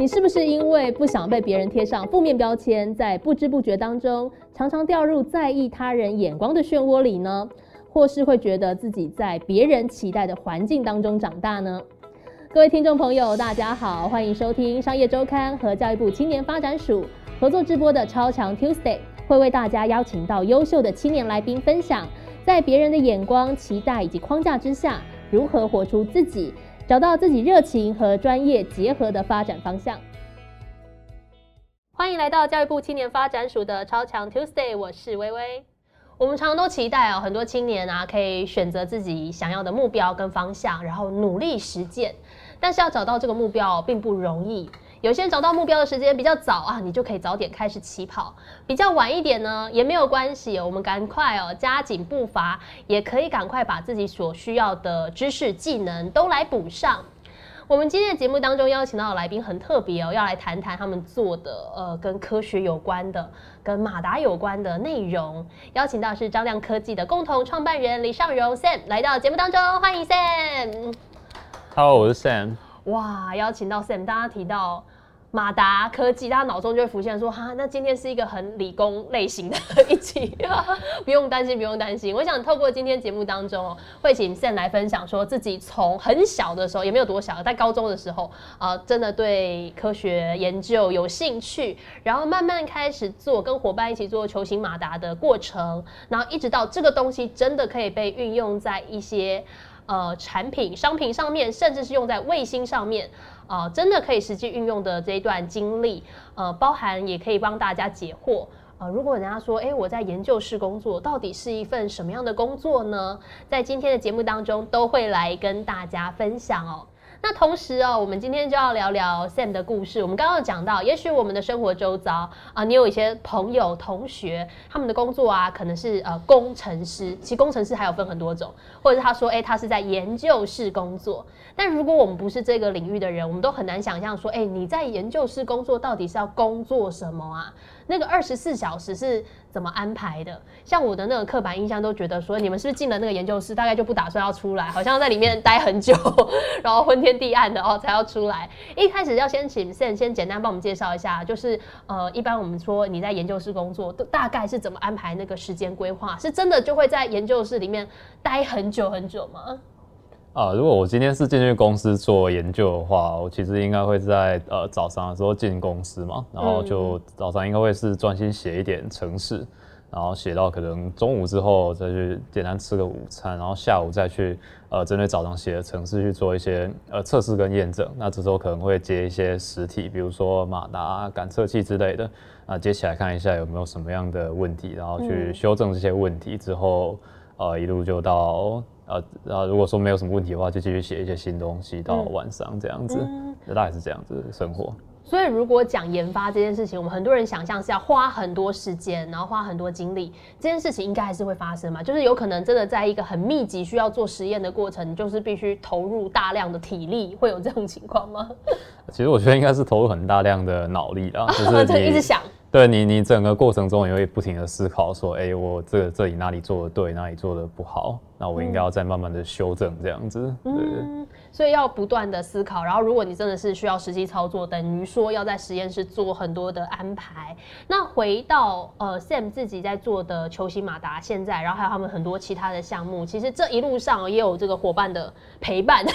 你是不是因为不想被别人贴上负面标签，在不知不觉当中常常掉入在意他人眼光的漩涡里呢？或是会觉得自己在别人期待的环境当中长大呢？各位听众朋友，大家好，欢迎收听商业周刊和教育部青年发展署合作直播的超强 Tuesday，会为大家邀请到优秀的青年来宾分享，在别人的眼光、期待以及框架之下，如何活出自己。找到自己热情和专业结合的发展方向。欢迎来到教育部青年发展署的超强 Tuesday，我是微微。我们常常都期待哦，很多青年啊可以选择自己想要的目标跟方向，然后努力实践。但是要找到这个目标并不容易。有些人找到目标的时间比较早啊，你就可以早点开始起跑；比较晚一点呢，也没有关系，我们赶快哦加紧步伐，也可以赶快把自己所需要的知识技能都来补上。我们今天的节目当中邀请到的来宾很特别哦，要来谈谈他们做的呃跟科学有关的、跟马达有关的内容。邀请到是张亮科技的共同创办人李尚荣 Sam 来到节目当中，欢迎 Sam。Hello，我是 Sam。哇，邀请到 Sam，大家提到马达科技，大家脑中就会浮现说，哈，那今天是一个很理工类型的一期，不用担心，不用担心。我想透过今天节目当中哦，会请 Sam 来分享，说自己从很小的时候，也没有多小，在高中的时候，呃，真的对科学研究有兴趣，然后慢慢开始做，跟伙伴一起做球形马达的过程，然后一直到这个东西真的可以被运用在一些。呃，产品、商品上面，甚至是用在卫星上面，啊，真的可以实际运用的这一段经历，呃，包含也可以帮大家解惑。呃，如果人家说，哎，我在研究室工作，到底是一份什么样的工作呢？在今天的节目当中，都会来跟大家分享哦。那同时哦，我们今天就要聊聊 Sam 的故事。我们刚刚讲到，也许我们的生活周遭啊，你有一些朋友、同学，他们的工作啊，可能是呃工程师。其实工程师还有分很多种，或者是他说，哎，他是在研究室工作。但如果我们不是这个领域的人，我们都很难想象说，哎，你在研究室工作到底是要工作什么啊？那个二十四小时是怎么安排的？像我的那个刻板印象都觉得说，你们是不是进了那个研究室，大概就不打算要出来，好像在里面待很久，然后昏天地暗的哦才要出来。一开始要先请 Sam 先简单帮我们介绍一下，就是呃，一般我们说你在研究室工作，都大概是怎么安排那个时间规划？是真的就会在研究室里面待很久很久吗？啊，如果我今天是进去公司做研究的话，我其实应该会在呃早上的时候进公司嘛，然后就早上应该会是专心写一点程式，然后写到可能中午之后再去简单吃个午餐，然后下午再去呃针对早上写的程式去做一些呃测试跟验证。那这时候可能会接一些实体，比如说马达、感测器之类的，啊接起来看一下有没有什么样的问题，然后去修正这些问题之后，呃一路就到。呃，然后如果说没有什么问题的话，就继续写一些新东西到晚上这样子，大概是这样子的生活。所以，如果讲研发这件事情，我们很多人想象是要花很多时间，然后花很多精力，这件事情应该还是会发生嘛？就是有可能真的在一个很密集需要做实验的过程，就是必须投入大量的体力，会有这种情况吗？其实我觉得应该是投入很大量的脑力啦，就是 一直想。对你，你整个过程中也会不停的思考，说，哎，我这这里哪里做的对，哪里做的不好，那我应该要再慢慢的修正这样子。嗯，所以要不断的思考，然后如果你真的是需要实际操作，等于说要在实验室做很多的安排。那回到呃 Sam 自己在做的球形马达，现在，然后还有他们很多其他的项目，其实这一路上也有这个伙伴的陪伴。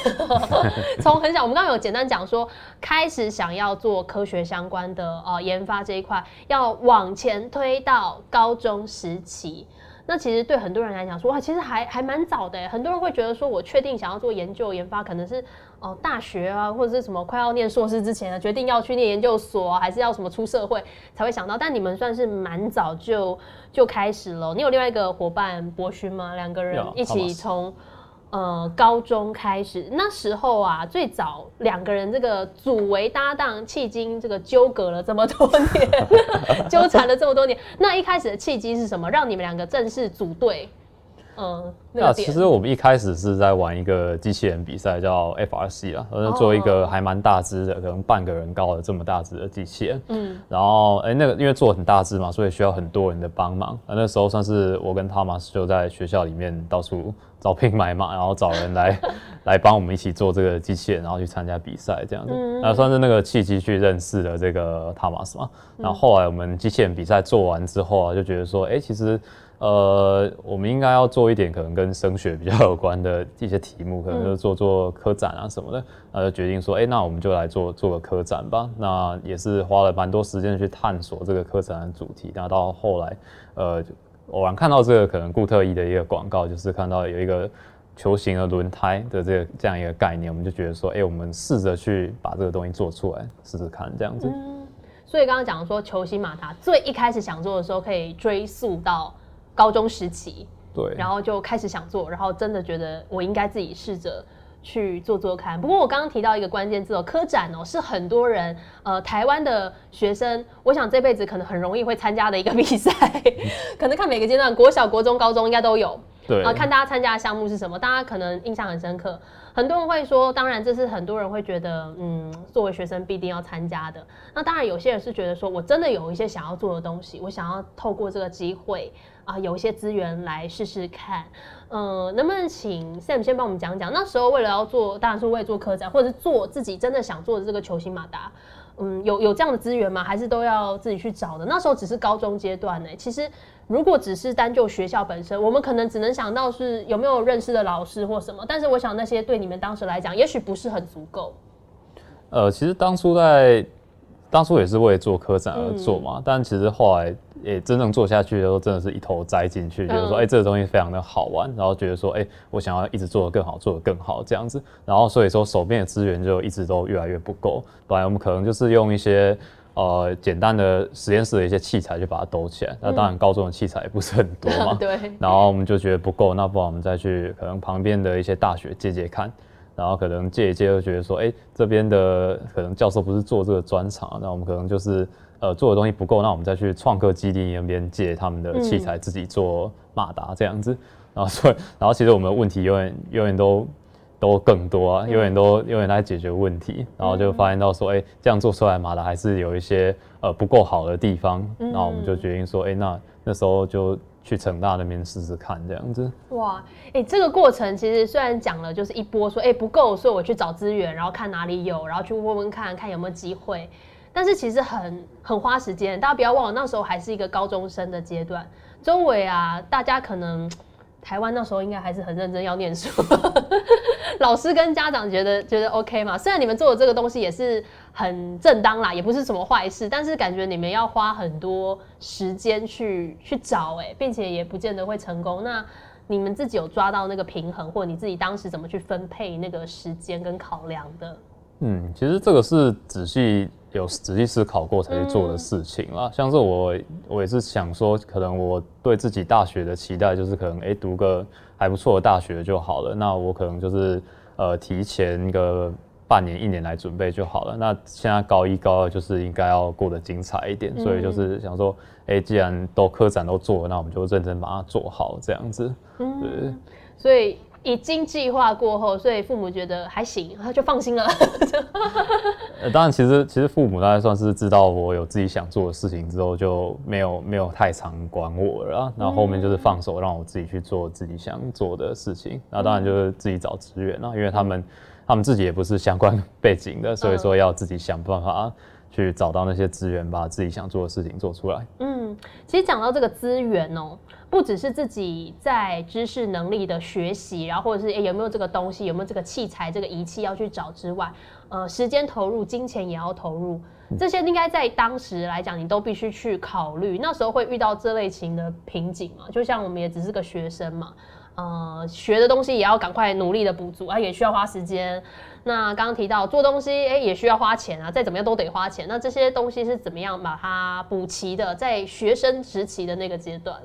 从很小，我们刚刚有简单讲说，开始想要做科学相关的呃研发这一块。要往前推到高中时期，那其实对很多人来讲说哇，其实还还蛮早的。很多人会觉得说，我确定想要做研究研发，可能是哦大学啊，或者是什么快要念硕士之前啊，决定要去念研究所，还是要什么出社会才会想到。但你们算是蛮早就就开始了。你有另外一个伙伴博勋吗？两个人一起从。呃，高中开始那时候啊，最早两个人这个组为搭档，迄今这个纠葛了这么多年，纠缠了这么多年。那一开始的契机是什么，让你们两个正式组队？嗯，那其实我们一开始是在玩一个机器人比赛，叫 FRC 啊，然后做一个还蛮大只的，可能半个人高的这么大只的机器人。嗯，然后哎，那个因为做很大只嘛，所以需要很多人的帮忙。那时候算是我跟 Thomas 就在学校里面到处招聘买马，然后找人来 来帮我们一起做这个机器人，然后去参加比赛这样子。那算是那个契机去认识了这个 Thomas 嘛。然后后来我们机器人比赛做完之后啊，就觉得说，哎，其实。呃，我们应该要做一点可能跟升学比较有关的一些题目，可能就做做科展啊什么的，呃决定说，哎，那我们就来做做个科展吧。那也是花了蛮多时间去探索这个科展的主题。那到后来，呃，偶然看到这个可能固特异的一个广告，就是看到有一个球形的轮胎的这个这样一个概念，我们就觉得说，哎，我们试着去把这个东西做出来，试试看这样子。嗯，所以刚刚讲说球形马达最一开始想做的时候，可以追溯到。高中时期，对，然后就开始想做，然后真的觉得我应该自己试着去做做看。不过我刚刚提到一个关键字哦，科展哦，是很多人呃台湾的学生，我想这辈子可能很容易会参加的一个比赛，可能看每个阶段，国小、国中、高中应该都有。对啊，看大家参加的项目是什么，大家可能印象很深刻。很多人会说，当然这是很多人会觉得，嗯，作为学生必定要参加的。那当然有些人是觉得说，我真的有一些想要做的东西，我想要透过这个机会啊，有一些资源来试试看。嗯，能不能请 Sam 先帮我们讲讲，那时候为了要做，当然是为了做科展，或者是做自己真的想做的这个球星马达。嗯，有有这样的资源吗？还是都要自己去找的？那时候只是高中阶段呢。其实，如果只是单就学校本身，我们可能只能想到是有没有认识的老师或什么。但是，我想那些对你们当时来讲，也许不是很足够。呃，其实当初在。当初也是为了做科展而做嘛，但其实后来也真正做下去的时候，真的是一头栽进去，就是说，哎，这个东西非常的好玩，然后觉得说，哎，我想要一直做得更好，做得更好这样子，然后所以说手边的资源就一直都越来越不够。本来我们可能就是用一些呃简单的实验室的一些器材就把它兜起来，那当然高中的器材也不是很多嘛，对。然后我们就觉得不够，那不然我们再去可能旁边的一些大学借借看。然后可能借一借，又觉得说，哎，这边的可能教授不是做这个专场，那我们可能就是呃做的东西不够，那我们再去创客基地那边借他们的器材，自己做马达这样子。然后所以，然后其实我们的问题永远永远都都更多啊，永远都永远在解决问题。然后就发现到说，哎，这样做出来马达还是有一些呃不够好的地方。那我们就决定说，哎，那那时候就。去成大那边试试看，这样子。哇，哎，这个过程其实虽然讲了，就是一波说，哎，不够，所以我去找资源，然后看哪里有，然后去问问看看有没有机会。但是其实很很花时间，大家不要忘了，那时候还是一个高中生的阶段，周围啊，大家可能。台湾那时候应该还是很认真要念书，老师跟家长觉得觉得 OK 嘛？虽然你们做的这个东西也是很正当啦，也不是什么坏事，但是感觉你们要花很多时间去去找哎，并且也不见得会成功。那你们自己有抓到那个平衡，或你自己当时怎么去分配那个时间跟考量的？嗯，其实这个是仔细。有仔细思考过才去做的事情啦，像是我，我也是想说，可能我对自己大学的期待就是可能，哎，读个还不错的大学就好了。那我可能就是呃，提前个半年、一年来准备就好了。那现在高一、高二就是应该要过得精彩一点，所以就是想说，哎，既然都科展都做了，那我们就认真把它做好，这样子。对，所以。已经计划过后，所以父母觉得还行，他就放心了。呃，当然，其实其实父母大概算是知道我有自己想做的事情之后，就没有没有太常管我了。然后后面就是放手让我自己去做自己想做的事情。那当然就是自己找资源了，因为他们他们自己也不是相关背景的，所以说要自己想办法去找到那些资源，把自己想做的事情做出来。嗯，其实讲到这个资源哦。不只是自己在知识能力的学习，然后或者是诶有没有这个东西，有没有这个器材、这个仪器要去找之外，呃，时间投入、金钱也要投入，这些应该在当时来讲，你都必须去考虑。那时候会遇到这类型的瓶颈嘛？就像我们也只是个学生嘛，呃，学的东西也要赶快努力的补足啊，也需要花时间。那刚刚提到做东西，哎，也需要花钱啊，再怎么样都得花钱。那这些东西是怎么样把它补齐的？在学生时期的那个阶段。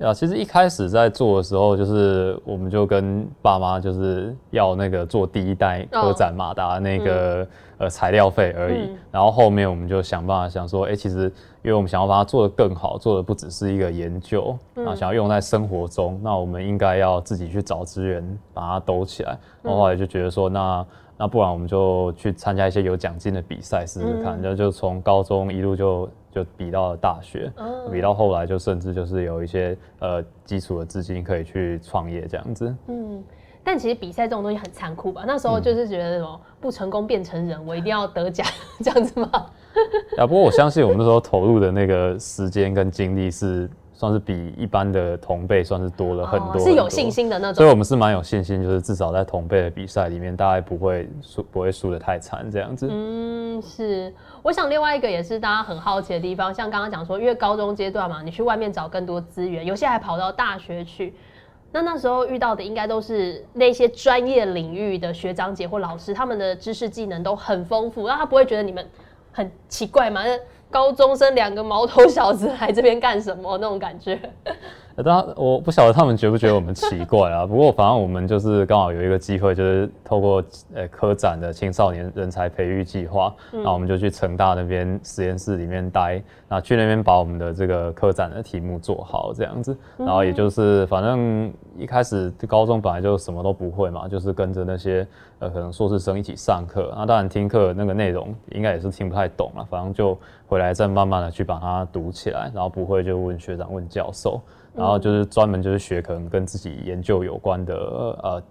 啊，其实一开始在做的时候，就是我们就跟爸妈就是要那个做第一代科展马达那个呃材料费而已，然后后面我们就想办法想说，哎，其实因为我们想要把它做得更好，做的不只是一个研究，啊，想要用在生活中，那我们应该要自己去找资源把它兜起来。然后后来就觉得说，那那不然我们就去参加一些有奖金的比赛试试看，就就从高中一路就。就比到了大学，比到后来就甚至就是有一些呃基础的资金可以去创业这样子。嗯，但其实比赛这种东西很残酷吧？那时候就是觉得什么不成功变成人，我一定要得奖 这样子吗？啊，不过我相信我们那时候投入的那个时间跟精力是。算是比一般的同辈算是多了很多，是有信心的那种。所以我们是蛮有信心，就是至少在同辈的比赛里面，大概不会输，不会输的太惨这样子。嗯，是。我想另外一个也是大家很好奇的地方，像刚刚讲说，因为高中阶段嘛，你去外面找更多资源，有些还跑到大学去，那那时候遇到的应该都是那些专业领域的学长姐或老师，他们的知识技能都很丰富，那他不会觉得你们很奇怪吗？高中生两个毛头小子来这边干什么？那种感觉。当然，我不晓得他们觉不觉得我们奇怪啊。不过，反正我们就是刚好有一个机会，就是透过呃科展的青少年人才培育计划，那我们就去成大那边实验室里面待，那去那边把我们的这个科展的题目做好这样子。然后也就是反正一开始高中本来就什么都不会嘛，就是跟着那些呃可能硕士生一起上课。那当然听课那个内容应该也是听不太懂了，反正就回来再慢慢的去把它读起来，然后不会就问学长问教授。然后就是专门就是学可能跟自己研究有关的呃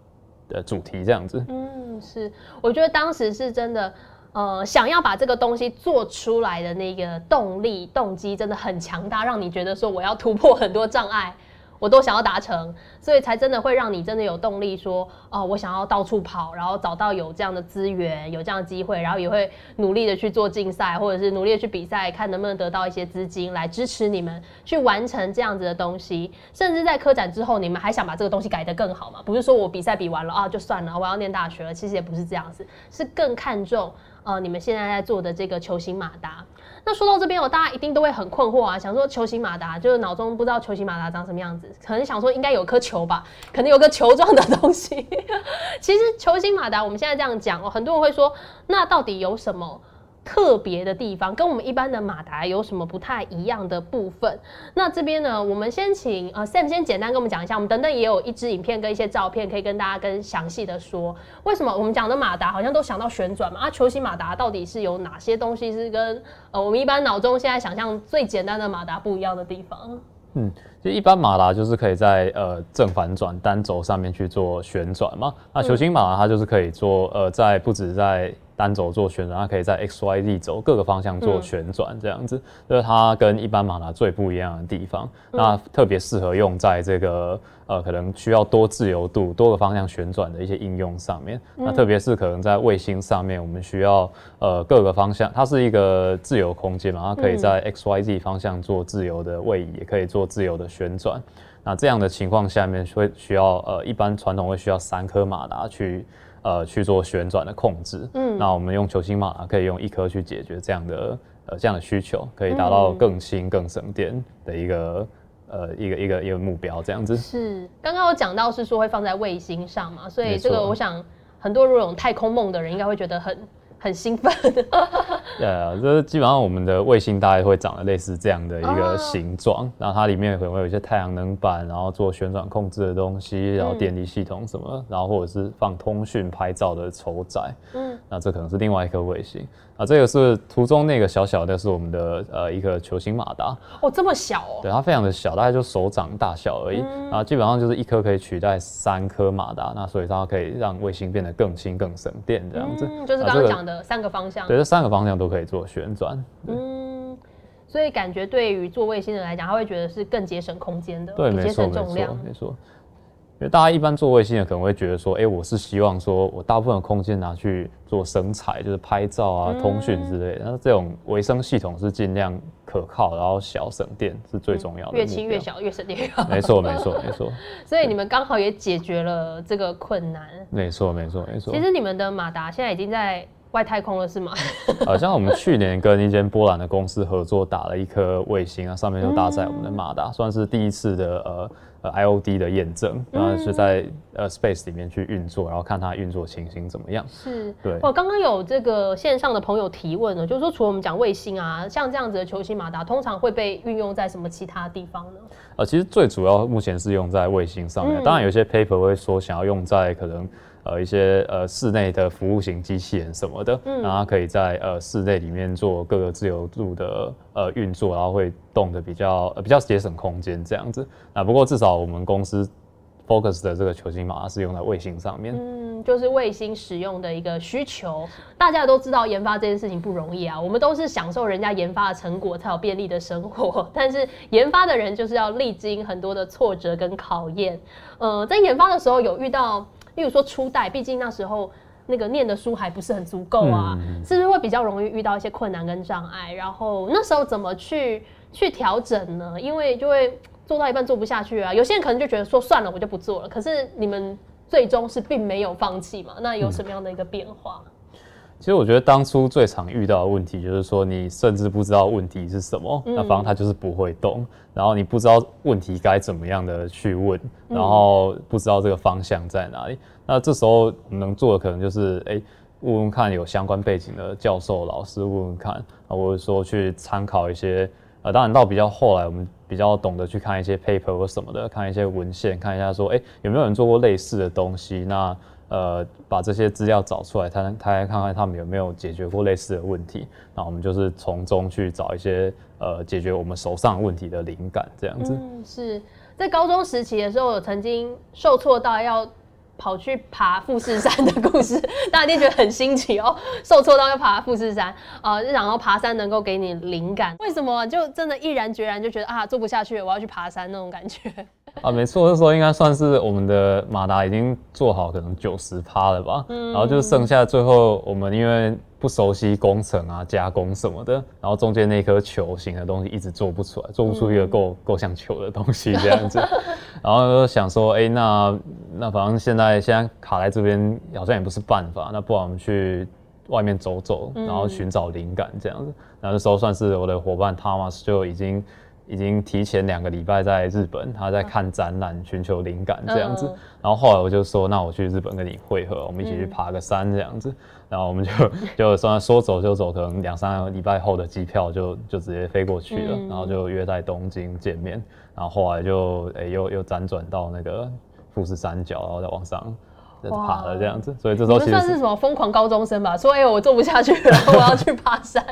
的主题这样子。嗯，是，我觉得当时是真的，呃，想要把这个东西做出来的那个动力动机真的很强大，让你觉得说我要突破很多障碍。我都想要达成，所以才真的会让你真的有动力说，哦，我想要到处跑，然后找到有这样的资源，有这样的机会，然后也会努力的去做竞赛，或者是努力的去比赛，看能不能得到一些资金来支持你们去完成这样子的东西。甚至在科展之后，你们还想把这个东西改得更好嘛？不是说我比赛比完了啊就算了，我要念大学了，其实也不是这样子，是更看重呃你们现在在做的这个球形马达。那说到这边我，大家一定都会很困惑啊，想说球形马达就是脑中不知道球形马达长什么样子，可能想说应该有颗球吧，可能有个球状的东西。其实球形马达我们现在这样讲哦，很多人会说，那到底有什么？特别的地方跟我们一般的马达有什么不太一样的部分？那这边呢，我们先请呃 Sam 先简单跟我们讲一下。我们等等也有一支影片跟一些照片，可以跟大家更详细的说，为什么我们讲的马达好像都想到旋转嘛？啊，球形马达到底是有哪些东西是跟呃我们一般脑中现在想象最简单的马达不一样的地方？嗯，就一般马达就是可以在呃正反转单轴上面去做旋转嘛。那球形马达它就是可以做呃在不止在单轴做旋转，它可以在 X、Y、Z 轴各个方向做旋转，这样子，这是它跟一般马达最不一样的地方。那特别适合用在这个呃可能需要多自由度、多个方向旋转的一些应用上面。那特别是可能在卫星上面，我们需要呃各个方向，它是一个自由空间嘛，它可以在 X、Y、Z 方向做自由的位移，也可以做自由的旋转。那这样的情况下面会需要呃一般传统会需要三颗马达去。呃，去做旋转的控制。嗯，那我们用球星马达可以用一颗去解决这样的呃这样的需求，可以达到更轻、更省电的一个呃一个一个一个目标。这样子是刚刚有讲到是说会放在卫星上嘛，所以这个我想很多如果有太空梦的人应该会觉得很。很兴奋，对啊，就是基本上我们的卫星大概会长得类似这样的一个形状，然后它里面可能会有一些太阳能板，然后做旋转控制的东西，然后电力系统什么，然后或者是放通讯拍照的筹载，嗯，那这可能是另外一颗卫星。啊，这个是图中那个小小的，是我们的呃一个球形马达。哦，这么小哦？对，它非常的小，大概就手掌大小而已。然后基本上就是一颗可以取代三颗马达，那所以它可以让卫星变得更轻、更省电这样子。嗯，就是刚刚讲的三个方向。对，这三个方向都可以做旋转。嗯，所以感觉对于做卫星的来讲，他会觉得是更节省空间的，对，节省重量，没错。因为大家一般做卫星的可能会觉得说，哎，我是希望说我大部分的空间拿去做生产，就是拍照啊、通讯之类的。那这种维生系统是尽量可靠，然后小省电是最重要的。越轻越小越省电越好。没错，没错，没错。所以你们刚好也解决了这个困难。没错，没错，没错。其实你们的马达现在已经在外太空了是吗？呃，像我们去年跟一间波兰的公司合作，打了一颗卫星啊，上面就搭载我们的马达，算是第一次的呃呃 IOD 的验证，然后是在呃 space 里面去运作，然后看它运作情形怎么样。是，对我刚刚有这个线上的朋友提问呢，就是说除了我们讲卫星啊，像这样子的球形马达，通常会被运用在什么其他地方呢？呃，其实最主要目前是用在卫星上面，嗯当然有些 paper 会说想要用在可能。呃，一些呃室内的服务型机器人什么的，嗯然后它可以在呃室内里面做各个自由度的呃运作，然后会动的比较呃比较节省空间这样子。那不过至少我们公司 focus 的这个球形马达是用在卫星上面。嗯，就是卫星使用的一个需求。大家都知道研发这件事情不容易啊，我们都是享受人家研发的成果才有便利的生活，但是研发的人就是要历经很多的挫折跟考验。呃，在研发的时候有遇到，例如说初代，毕竟那时候。那个念的书还不是很足够啊，是不是会比较容易遇到一些困难跟障碍？然后那时候怎么去去调整呢？因为就会做到一半做不下去啊。有些人可能就觉得说算了，我就不做了。可是你们最终是并没有放弃嘛？那有什么样的一个变化？其实我觉得当初最常遇到的问题就是说，你甚至不知道问题是什么，那反正它就是不会动，然后你不知道问题该怎么样的去问，然后不知道这个方向在哪里。那这时候能做的可能就是，哎、问问看有相关背景的教授、老师问问看，啊，或者说去参考一些，呃，当然到比较后来，我们比较懂得去看一些 paper 或什么的，看一些文献，看一下说，哎、有没有人做过类似的东西？那呃，把这些资料找出来，他他来看看他们有没有解决过类似的问题，那我们就是从中去找一些呃解决我们手上问题的灵感，这样子。嗯，是在高中时期的时候，有曾经受挫到要跑去爬富士山的故事，大家一定觉得很新奇哦。受挫到要爬富士山，呃，就想要爬山能够给你灵感，为什么就真的毅然决然就觉得啊做不下去，我要去爬山那种感觉？啊，没错，那时候应该算是我们的马达已经做好，可能九十趴了吧。然后就剩下最后我们因为不熟悉工程啊、加工什么的，然后中间那颗球形的东西一直做不出来，做不出一个够够像球的东西这样子。然后就想说，哎、那那反正现在现在卡在这边好像也不是办法，那不然我们去外面走走，然后寻找灵感这样子。然后那时候算是我的伙伴 Thomas 就已经。已经提前两个礼拜在日本，他在看展览，寻求灵感这样子。嗯然后后来我就说，那我去日本跟你会合，我们一起去爬个山这样子。然后我们就就算说走就走，可能两三个礼拜后的机票就 就直接飞过去了，嗯然后就约在东京见面。然后后来就诶、又又辗转到那个富士山脚，然后再往上再爬了这样子。所以这时候其实是算是什么疯狂高中生吧？说哎、我做不下去了，我要去爬山。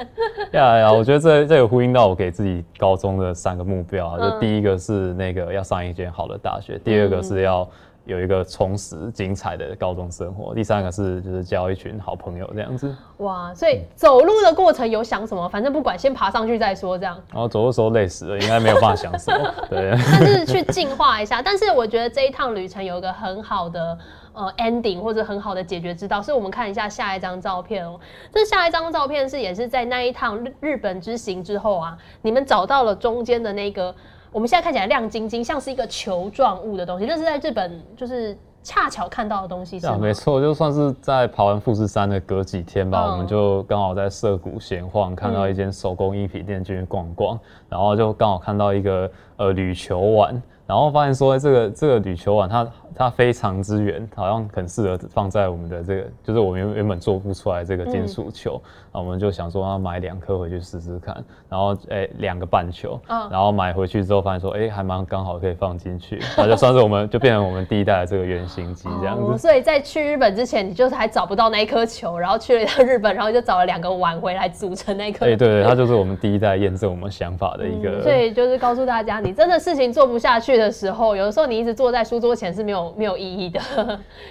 呀呀，我觉得这这有呼应到我给自己高中的三个目标啊，嗯就第一个是那个要上一间好的大学，第二个是要有一个充实精彩的高中生活，第三个是就是交一群好朋友这样子。哇，所以走路的过程有想什么？反正不管，先爬上去再说，这样。然后走的时候累死了，应该没有办法想什么。对，但是去进化一下。但是我觉得这一趟旅程有一个很好的呃 ending 或者很好的解决之道，是我们看一下下一张照片哦。这下一张照片是也是在那一趟日日本之行之后啊，你们找到了中间的那个，我们现在看起来亮晶晶，像是一个球状物的东西，那是在日本就是恰巧看到的东西，是啊，吗？没错，就算是在爬完富士山的隔几天吧，嗯我们就刚好在涩谷闲晃，看到一间手工艺品店进去逛逛，然后就刚好看到一个呃铝球碗，然后发现说这个这个铝球碗它它非常之圆，好像很适合放在我们的这个，就是我们原原本做不出来这个金属球，那、我们就想说要买两颗回去试试看，然后诶两、个半球，嗯然后买回去之后发现说哎、还蛮刚好可以放进去，那就算是我们就变成我们第一代的这个原型机这样子。哦所以在去日本之前，你就是还找不到那一颗球，然后去了一趟日本，然后就找了两个碗回来组成那颗哎、对对，它就是我们第一代验证我们想法的一个。嗯所以就是告诉大家，你真的事情做不下去的时候，有的时候你一直坐在书桌前是没有没有意义的，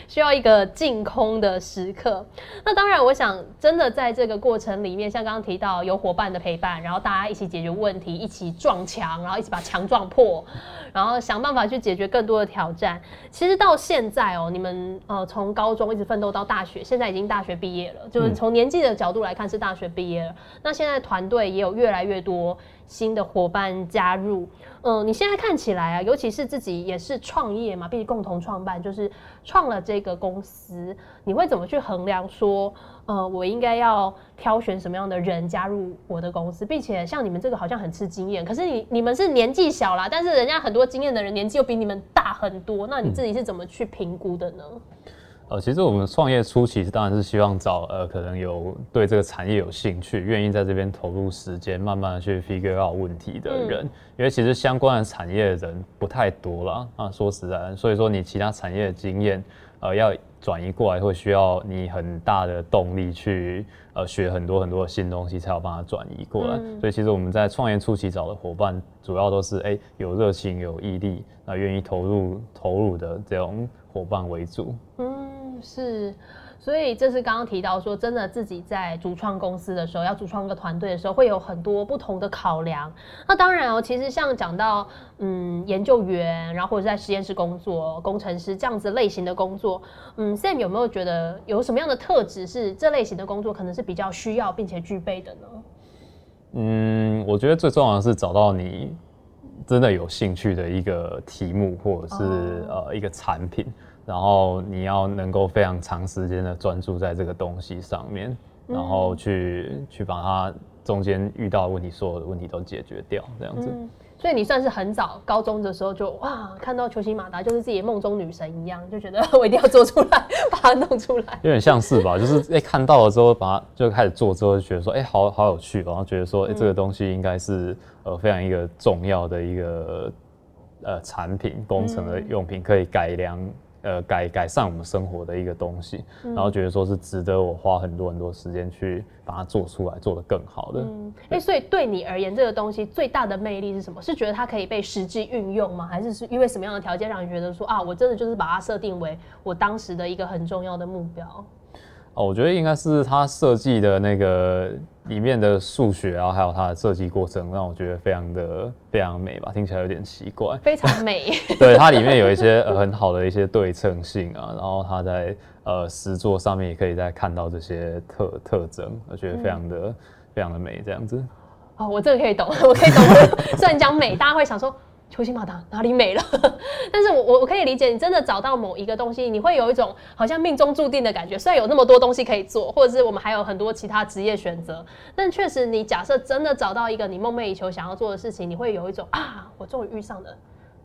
需要一个净空的时刻。那当然，我想真的在这个过程里面，像刚刚提到有伙伴的陪伴，然后大家一起解决问题，一起撞墙，然后一起把墙撞破，然后想办法去解决更多的挑战。其实到现在哦，你们呃从高中一直奋斗到大学，现在已经大学毕业了，就是从年纪的角度来看是大学毕业了。那现在团队也有越来越多新的伙伴加入。嗯，你现在看起来啊，尤其是自己也是创业嘛，并且共同创办，就是创了这个公司，你会怎么去衡量说，呃，我应该要挑选什么样的人加入我的公司，并且像你们这个好像很吃经验，可是你你们是年纪小啦，但是人家很多经验的人年纪又比你们大很多，那你自己是怎么去评估的呢？呃，其实我们创业初期当然是希望找呃可能有对这个产业有兴趣，愿意在这边投入时间，慢慢的去 figure out 问题的人，因为其实相关的产业的人不太多了啊。说实在，所以说你其他产业的经验，呃，要转移过来会需要你很大的动力去呃学很多很多的新东西，才有办法转移过来。所以其实我们在创业初期找的伙伴，主要都是哎有热情、有毅力，那愿意投入投入的这种伙伴为主。嗯。是，所以这是刚刚提到说，真的自己在主创公司的时候，要主创一个团队的时候，会有很多不同的考量。那当然哦，其实像讲到嗯研究员，然后或者在实验室工作、工程师这样子类型的工作，嗯，Sam 有没有觉得有什么样的特质是这类型的工作可能是比较需要并且具备的呢？嗯，我觉得最重要的是找到你真的有兴趣的一个题目，或者是呃一个产品。然后你要能够非常长时间的专注在这个东西上面，然后去去把它中间遇到的问题，所有的问题都解决掉，这样子。所以你算是很早高中的时候就哇，看到球形马达就是自己梦中女神一样，就觉得我一定要做出来，把它弄出来。有点像是吧，就是哎看到了之后，把它就开始做之后，就觉得说哎好好有趣，然后觉得说哎这个东西应该是呃非常一个重要的一个呃产品工程的用品，可以改良。呃，改改善我们生活的一个东西，然后觉得说是值得我花很多很多时间去把它做出来，做得更好的。嗯，哎，所以对你而言，这个东西最大的魅力是什么？是觉得它可以被实际运用吗？还是是因为什么样的条件让你觉得说啊，我真的就是把它设定为我当时的一个很重要的目标？哦，我觉得应该是他设计的那个里面的数学啊，还有它的设计过程，让我觉得非常的非常美吧，听起来有点奇怪。非常美。对，它里面有一些呃很好的一些对称性啊，然后它在呃实作上面也可以再看到这些特特征，我觉得非常的非常的美，这样子。哦，我这个可以懂，我可以懂。虽然讲美，大家会想说。球星马达哪里美了？但是我我我可以理解，你真的找到某一个东西，你会有一种好像命中注定的感觉。虽然有那么多东西可以做，或者是我们还有很多其他职业选择，但确实，你假设真的找到一个你梦寐以求想要做的事情，你会有一种啊，我终于遇上了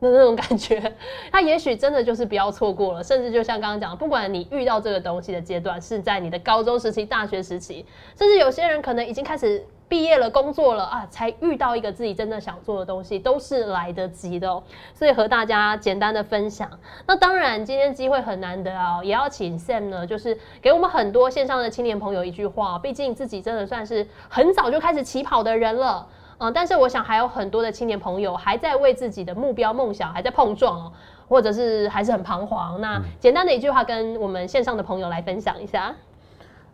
的那种感觉。它也许真的就是不要错过了，甚至就像刚刚讲，不管你遇到这个东西的阶段是在你的高中时期、大学时期，甚至有些人可能已经开始。毕业了，工作了啊，才遇到一个自己真的想做的东西，都是来得及的。所以和大家简单的分享。那当然，今天机会很难得啊，也要请 Sam 呢，就是给我们很多线上的青年朋友一句话。毕竟自己真的算是很早就开始起跑的人了，嗯，但是我想还有很多的青年朋友还在为自己的目标梦想还在碰撞哦，或者是还是很彷徨。那简单的一句话，跟我们线上的朋友来分享一下。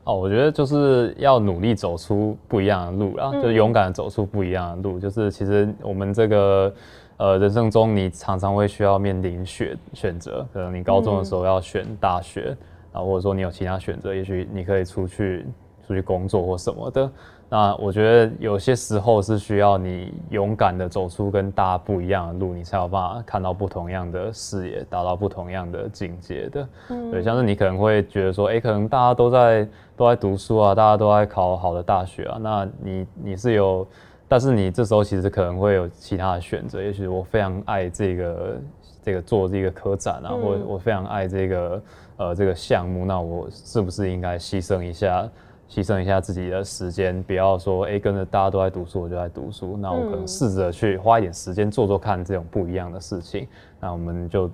哦，我觉得就是要努力走出不一样的路啦，就勇敢的走出不一样的路。就是其实我们这个呃人生中，你常常会需要面临选选择，可能你高中的时候要选大学啊，或者说你有其他选择，也许你可以出去出去工作或什么的。那我觉得有些时候是需要你勇敢的走出跟大家不一样的路，你才有办法看到不同样的视野，达到不同样的境界的。嗯，对，像是你可能会觉得说，哎，可能大家都在都在读书啊，大家都在考好的大学啊，那你你是有，但是你这时候其实可能会有其他的选择，也许我非常爱这个这个做这个科展啊，或者我非常爱这个呃这个项目，那我是不是应该牺牲一下？牺牲一下自己的时间，不要说哎跟着大家都在读书，我就在读书。那我可能试着去花一点时间做做看这种不一样的事情。那我们就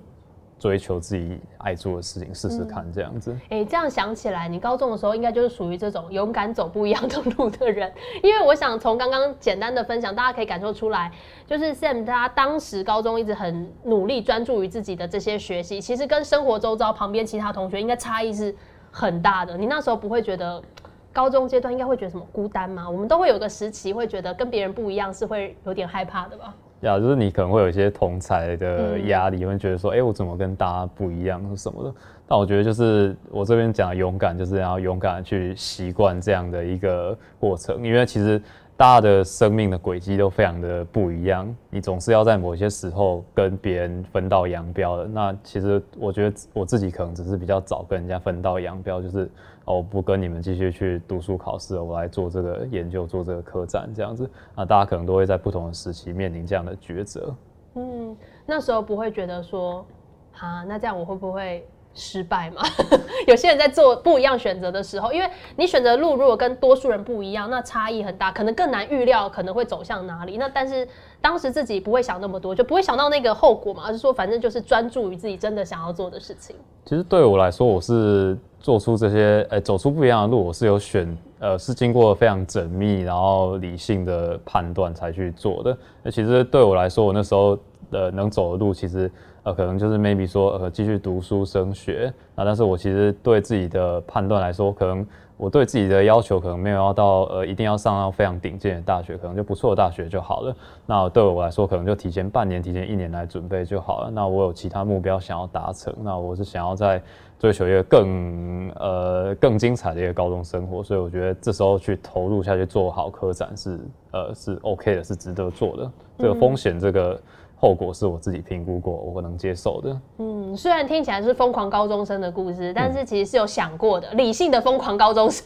追求自己爱做的事情，试试看这样子。哎，这样想起来，你高中的时候应该就是属于这种勇敢走不一样的路的人。因为我想从刚刚简单的分享，大家可以感受出来，就是 Sam 他当时高中一直很努力专注于自己的这些学习，其实跟生活周遭旁边其他同学应该差异是很大的。你那时候不会觉得？高中阶段应该会觉得什么孤单吗？我们都会有个时期会觉得跟别人不一样，是会有点害怕的吧？呀，就是你可能会有一些同才的压力，会觉得说，哎，我怎么跟大家不一样什么的。但我觉得就是我这边讲勇敢，就是要勇敢去习惯这样的一个过程，因为其实大家的生命的轨迹都非常的不一样，你总是要在某些时候跟别人分道扬镳的。那其实我觉得我自己可能只是比较早跟人家分道扬镳，就是哦不跟你们继续去读书考试了，我来做这个研究，做这个科展这样子。那大家可能都会在不同的时期面临这样的抉择。嗯，那时候不会觉得说，好，那这样我会不会？失败嘛？有些人在做不一样选择的时候，因为你选择路如果跟多数人不一样，那差异很大，可能更难预料可能会走向哪里。那但是当时自己不会想那么多，就不会想到那个后果嘛，而是说反正就是专注于自己真的想要做的事情。其实对我来说，我是做出这些，呃，走出不一样的路，我是有选，呃，是经过非常缜密然后理性的判断才去做的。那其实对我来说，我那时候的能走的路，其实。呃，可能就是 maybe 说，呃，继续读书升学啊，但是我其实对自己的判断来说，可能我对自己的要求可能没有要到，呃，一定要上到非常顶尖的大学，可能就不错的大学就好了。那对我来说，可能就提前半年、提前一年来准备就好了。那我有其他目标想要达成，那我是想要在追求一个更呃更精彩的一个高中生活，所以我觉得这时候去投入下去做好科展是呃是 OK 的，是值得做的。这个风险这个。后果是我自己评估过，我能接受的。嗯，虽然听起来是疯狂高中生的故事，但是其实是有想过的，理性的疯狂高中生。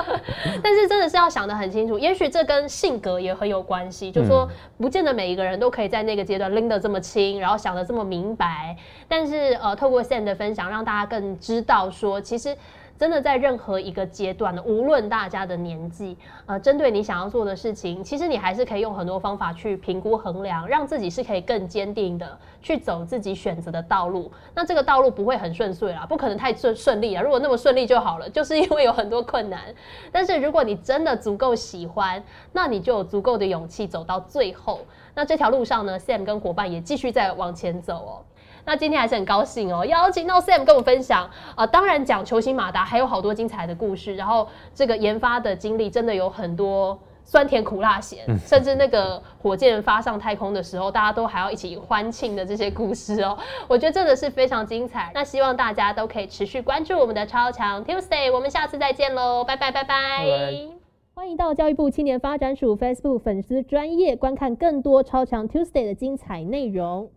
但是真的是要想得很清楚，也许这跟性格也很有关系。就说不见得每一个人都可以在那个阶段拎得这么轻，然后想得这么明白。但是呃，透过 Sam 的分享，让大家更知道说，其实。真的在任何一个阶段呢，无论大家的年纪，呃，针对你想要做的事情，其实你还是可以用很多方法去评估衡量，让自己是可以更坚定的去走自己选择的道路。那这个道路不会很顺遂啦，不可能太顺顺利啊。如果那么顺利就好了，就是因为有很多困难。但是如果你真的足够喜欢，那你就有足够的勇气走到最后。那这条路上呢，Sam 跟伙伴也继续在往前走哦。那今天还是很高兴哦，邀请到 Sam 跟我分享啊，当然讲球星马达还有好多精彩的故事，然后这个研发的经历真的有很多酸甜苦辣咸，甚至那个火箭发上太空的时候，大家都还要一起欢庆的这些故事哦，我觉得真的是非常精彩。那希望大家都可以持续关注我们的超强 Tuesday，我们下次再见喽，拜拜拜拜！欢迎到教育部青年发展署 Facebook 粉丝专业观看更多超强 Tuesday 的精彩内容。